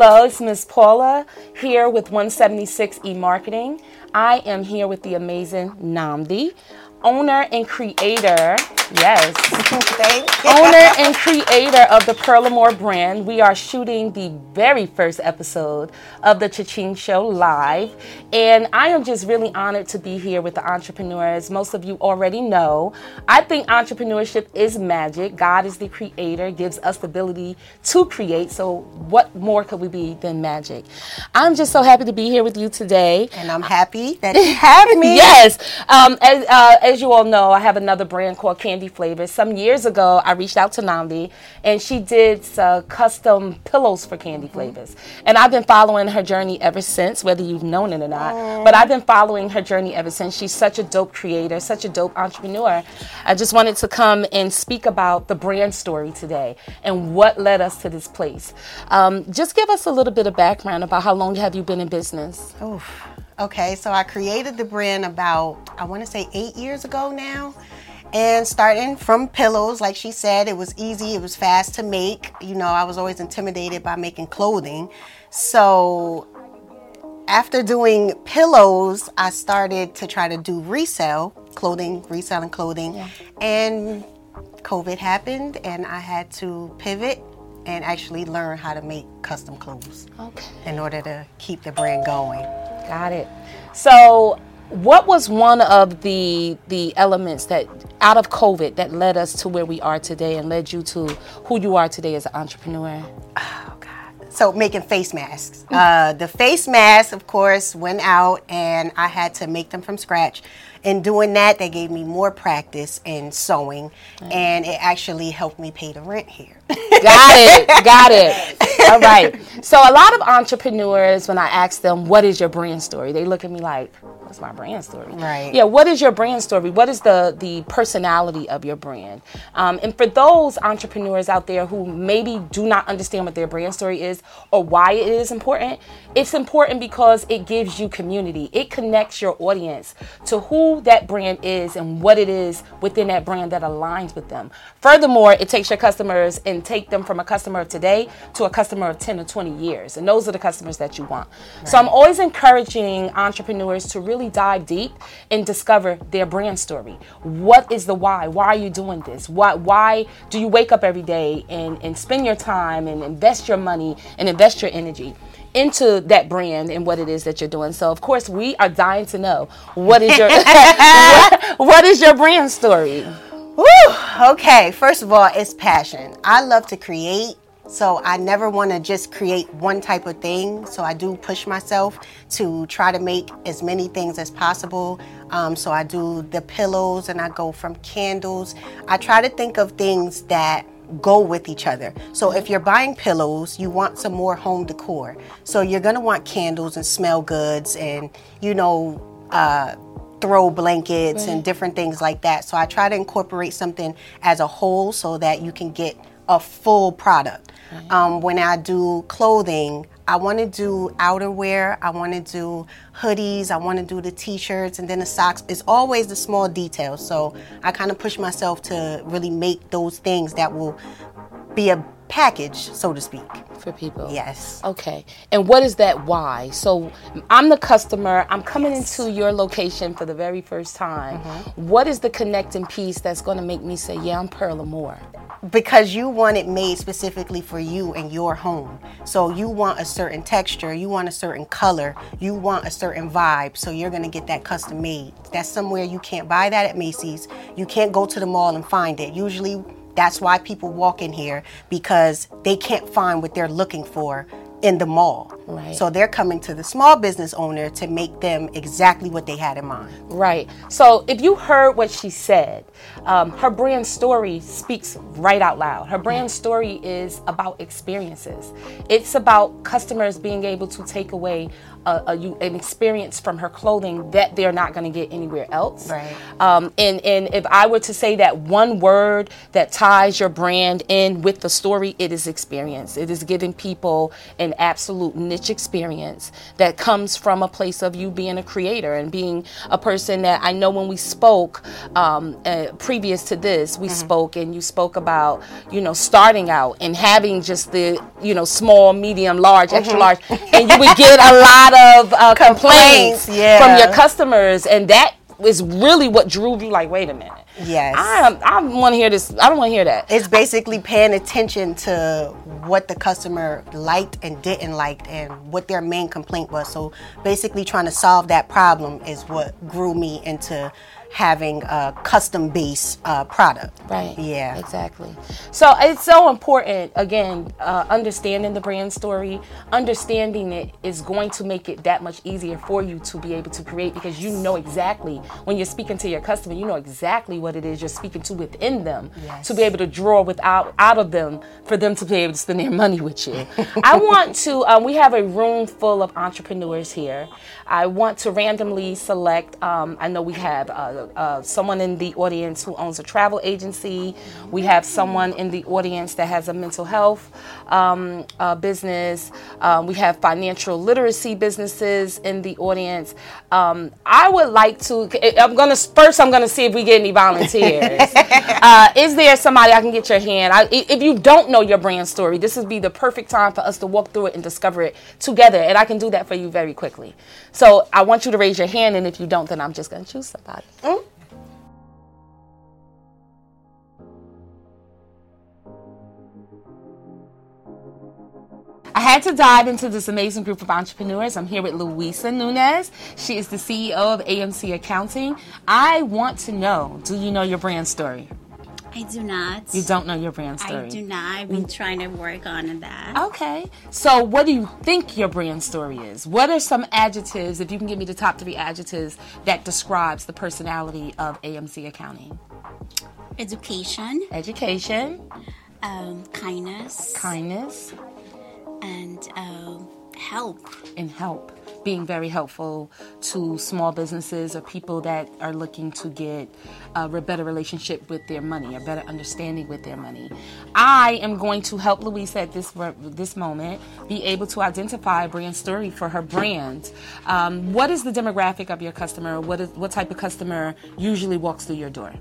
Hello, it's Miss Paula here with 176 E Marketing. I am here with the amazing Nnamdi, owner and creator. Yes. owner and creator of the Perlamore brand. We are shooting the very first episode of the Cha-Ching Show live. And I am just really honored to be here with the entrepreneurs. Most of you already know. I think entrepreneurship is magic. God is the creator, gives us the ability to create. So, what more could we be than magic? I'm just so happy to be here with you today. And I'm happy that you have me. yes. Um, as, uh, as you all know, I have another brand called Candy Flavors. Some years ago, I reached out to Nnamdi, and she did uh, custom pillows for Candy mm-hmm. Flavors. And I've been following her journey ever since, whether you've known it or not. Aww. But I've been following her journey ever since. She's such a dope creator, such a dope entrepreneur. I just wanted to come and speak about the brand story today and what led us to this place. Um, just give us a little bit of background about how long have you been in business? Oof. Okay, so I created the brand about, I want to say eight years ago now. And starting from pillows, like she said, it was easy, it was fast to make. You know, I was always intimidated by making clothing. So after doing pillows, I started to try to do resale clothing, reselling clothing. Yeah. And COVID happened, and I had to pivot and actually learn how to make custom clothes okay. in order to keep the brand going. Got it. So, what was one of the the elements that out of COVID that led us to where we are today and led you to who you are today as an entrepreneur? So making face masks. Uh, the face masks, of course, went out, and I had to make them from scratch. In doing that, they gave me more practice in sewing, mm-hmm. and it actually helped me pay the rent here. got it. Got it. All right. So a lot of entrepreneurs, when I ask them, "What is your brand story?" they look at me like, "What's my brand story?" Right. Yeah. What is your brand story? What is the the personality of your brand? Um, and for those entrepreneurs out there who maybe do not understand what their brand story is or why it is important, it's important because it gives you community. It connects your audience to who that brand is and what it is within that brand that aligns with them. Furthermore, it takes your customers and take them from a customer of today to a customer of 10 or 20 years. And those are the customers that you want. Right. So I'm always encouraging entrepreneurs to really dive deep and discover their brand story. What is the why? Why are you doing this? Why, why do you wake up every day and, and spend your time and invest your money and invest your energy? into that brand and what it is that you're doing. So of course we are dying to know what is your what, what is your brand story? Okay, first of all, it's passion. I love to create, so I never want to just create one type of thing. So I do push myself to try to make as many things as possible. Um, so I do the pillows and I go from candles. I try to think of things that go with each other. So if you're buying pillows, you want some more home decor. So you're gonna want candles and smell goods and you know uh, throw blankets right. and different things like that. So I try to incorporate something as a whole so that you can get a full product. Right. Um, when I do clothing, I want to do outerwear, I want to do hoodies, I want to do the t-shirts and then the socks. It's always the small details. So I kind of push myself to really make those things that will be a package, so to speak. For people. Yes. Okay. And what is that why? So I'm the customer, I'm coming yes. into your location for the very first time. Mm-hmm. What is the connecting piece that's going to make me say, yeah, I'm Perlamore? Because you want it made specifically for you and your home. So you want a certain texture, you want a certain color, you want a certain vibe. So you're to get that custom made. That's somewhere you can't buy that at Macy's. You can't go to the mall and find it. Usually that's why people walk in here because they can't find what they're looking for in the mall. Right. So they're coming to the small business owner to make them exactly what they had in mind. Right. So if you heard what she said, um, her brand story speaks right out loud. Her brand story is about experiences. It's about customers being able to take away a, a, an experience from her clothing that they're not going to get anywhere else. Right. Um, and and if I were to say that one word that ties your brand in with the story, it is experience. It is giving people an absolute niche experience that comes from a place of you being a creator and being a person that I know when we spoke um, uh, previous to this, we mm-hmm. spoke and you spoke about you know starting out and having just the you know small, medium, large, mm-hmm. extra large, and you would get a lot of uh, complaints, complaints yeah. from your customers, and that is really what drew you. Like, wait a minute. Yes. I I want to hear this. I don't want to hear that. It's basically paying attention to what the customer liked and didn't like and what their main complaint was. So basically trying to solve that problem is what grew me into having a custom based uh, product. Right. Yeah. Exactly. So it's so important, again, uh, understanding the brand story, understanding it is going to make it that much easier for you to be able to create because you know exactly when you're speaking to your customer, you know exactly what it is you're speaking to within them yes. to be able to draw without out of them for them to be able to spend their money with you. I want to, um, we have a room full of entrepreneurs here. I want to randomly select, um, I know we have uh, uh, someone in the audience who owns a travel agency. We have someone in the audience that has a mental health um, uh, business. Um, we have financial literacy businesses in the audience. Um, I would like to. I'm gonna first. I'm gonna see if we get any volunteers. uh, is there somebody I can get your hand? I, if you don't know your brand story, this would be the perfect time for us to walk through it and discover it together. And I can do that for you very quickly. So I want you to raise your hand, and if you don't, then I'm just gonna choose somebody. I had to dive into this amazing group of entrepreneurs. I'm here with Louisa Nunez. She is the CEO of AMC Accounting. I want to know do you know your brand story? I do not. You don't know your brand story? I do not. I've been trying to work on that. Okay. So, what do you think your brand story is? What are some adjectives, if you can give me the top three adjectives, that describes the personality of AMC Accounting? Education. Education. Um, kindness. Kindness and uh, help. And help. Being very helpful to small businesses or people that are looking to get a better relationship with their money, a better understanding with their money. I am going to help Louisa at this this moment be able to identify a brand story for her brand. Um, what is the demographic of your customer? What is what type of customer usually walks through your door?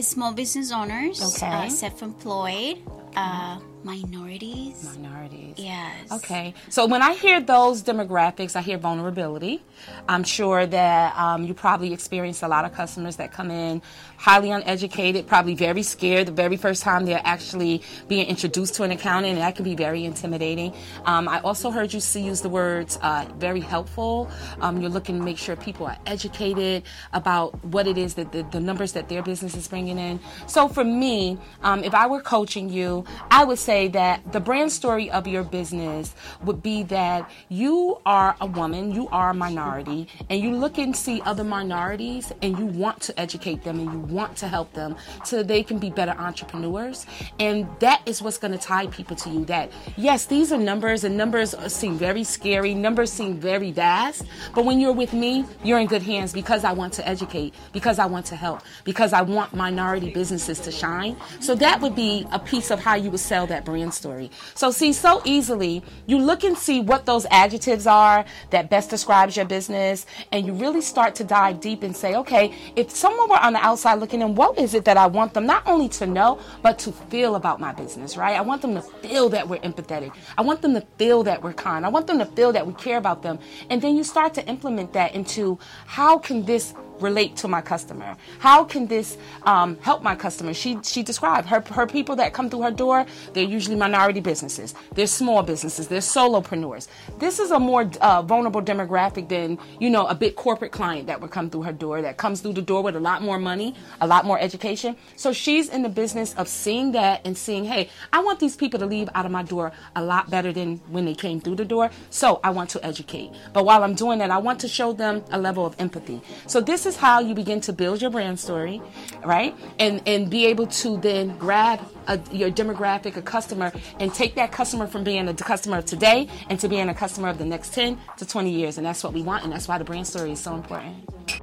Small business owners, okay. uh, self-employed, uh, minorities. Minorities. Yes. Okay. So when I hear those demographics, I hear vulnerability. I'm sure that um, you probably experience a lot of customers that come in highly uneducated, probably very scared the very first time they're actually being introduced to an accountant, and that can be very intimidating. Um, I also heard you see, use the words uh, very helpful. Um, you're looking to make sure people are educated about what it is that the, the numbers that their business is bringing in. So for me, um, if I were coaching you, I would say that the brand story of your business would be that you are a woman, you are a minority, and you look and see other minorities and you want to educate them and you want to help them so they can be better entrepreneurs. And that is what's going to tie people to you that, yes, these are numbers and numbers seem very scary, numbers seem very vast. But when you're with me, you're in good hands because I want to educate, because I want to help, because I want minority businesses to shine. So that would be a piece of how you would sell that brand story. So, see, so easily, you look and see what those adjectives are that best describes your business, and you really start to dive deep and say, okay, if someone were on the outside looking in, what is it that I want them not only to know, but to feel about my business, right? I want them to feel that we're empathetic. I want them to feel that we're kind. I want them to feel that we care about them. And then you start to implement that into how can this relate to my customer? How can this um, help my customer? She she described her her people that come through her door. They're usually minority businesses. They're small businesses. They're solopreneurs. This is a more uh, vulnerable demographic than you know a big corporate client that would come through her door. That comes through the door with a lot more money, a lot more education. So she's in the business of seeing that and seeing, hey, I want these people to leave out of my door a lot better than when they came through the door. So I want to educate. But while I'm doing that, I want to show them a level of empathy. So this this is how you begin to build your brand story, right? And and be able to then grab a, your demographic, a customer, and take that customer from being a customer of today and to being a customer of the next 10 to 20 years. And that's what we want, and that's why the brand story is so important.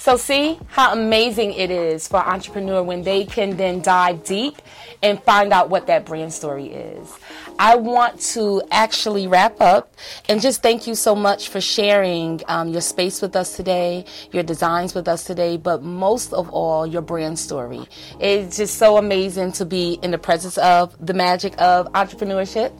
So, see how amazing it is for an entrepreneur when they can then dive deep and find out what that brand story is. I want to actually wrap up and just thank you so much for sharing um, your space with us today, your designs with us today, but most of all, your brand story. It's just so amazing to be in the presence of the magic of entrepreneurship.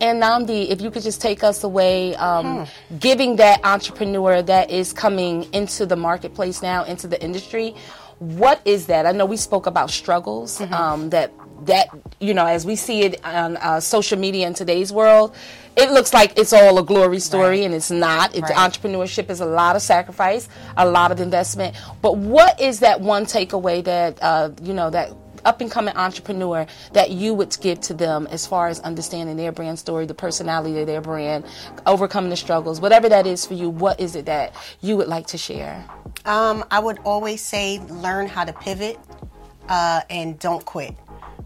And Nnamdi, if you could just take us away, um, hmm. giving that entrepreneur that is coming into the marketplace now, into the industry, what is that? I know we spoke about struggles mm-hmm. um, that that you know as we see it on uh, social media in today's world it looks like it's all a glory story right. and it's not right. entrepreneurship is a lot of sacrifice a lot of investment but what is that one takeaway that uh, you know that up and coming entrepreneur that you would give to them as far as understanding their brand story, the personality of their brand, overcoming the struggles, whatever that is for you, what is it that you would like to share? Um, I would always say learn how to pivot uh, and don't quit.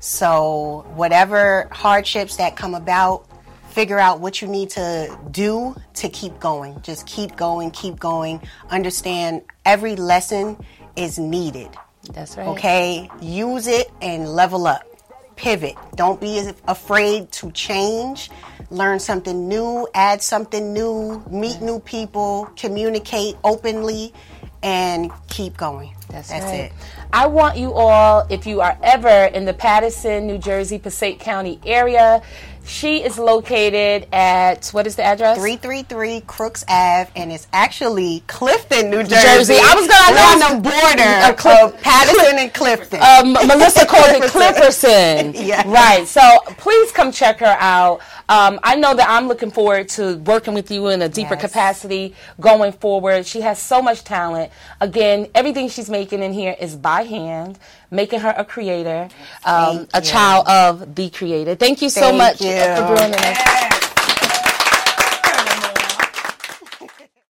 So, whatever hardships that come about, figure out what you need to do to keep going. Just keep going, keep going. Understand every lesson is needed. That's right. Okay? Use it and level up. Pivot. Don't be afraid to change. Learn something new, add something new, meet new people, communicate openly, and keep going. That's, That's right. it. I want you all, if you are ever in the Paterson, New Jersey, Passaic County area, she is located at what is the address? Three three three Crooks Ave, and it's actually Clifton, New Jersey. Jersey. I was gonna know on the border of Paterson and Clifton. Um, Melissa called it Clipperson. yeah. Right. So please come check her out. Um, I know that I'm looking forward to working with you in a deeper yes. capacity going forward. She has so much talent. Again, everything she's making in here is by hand making her a creator, um, a child of the creator. Thank you so Thank much you. for joining us.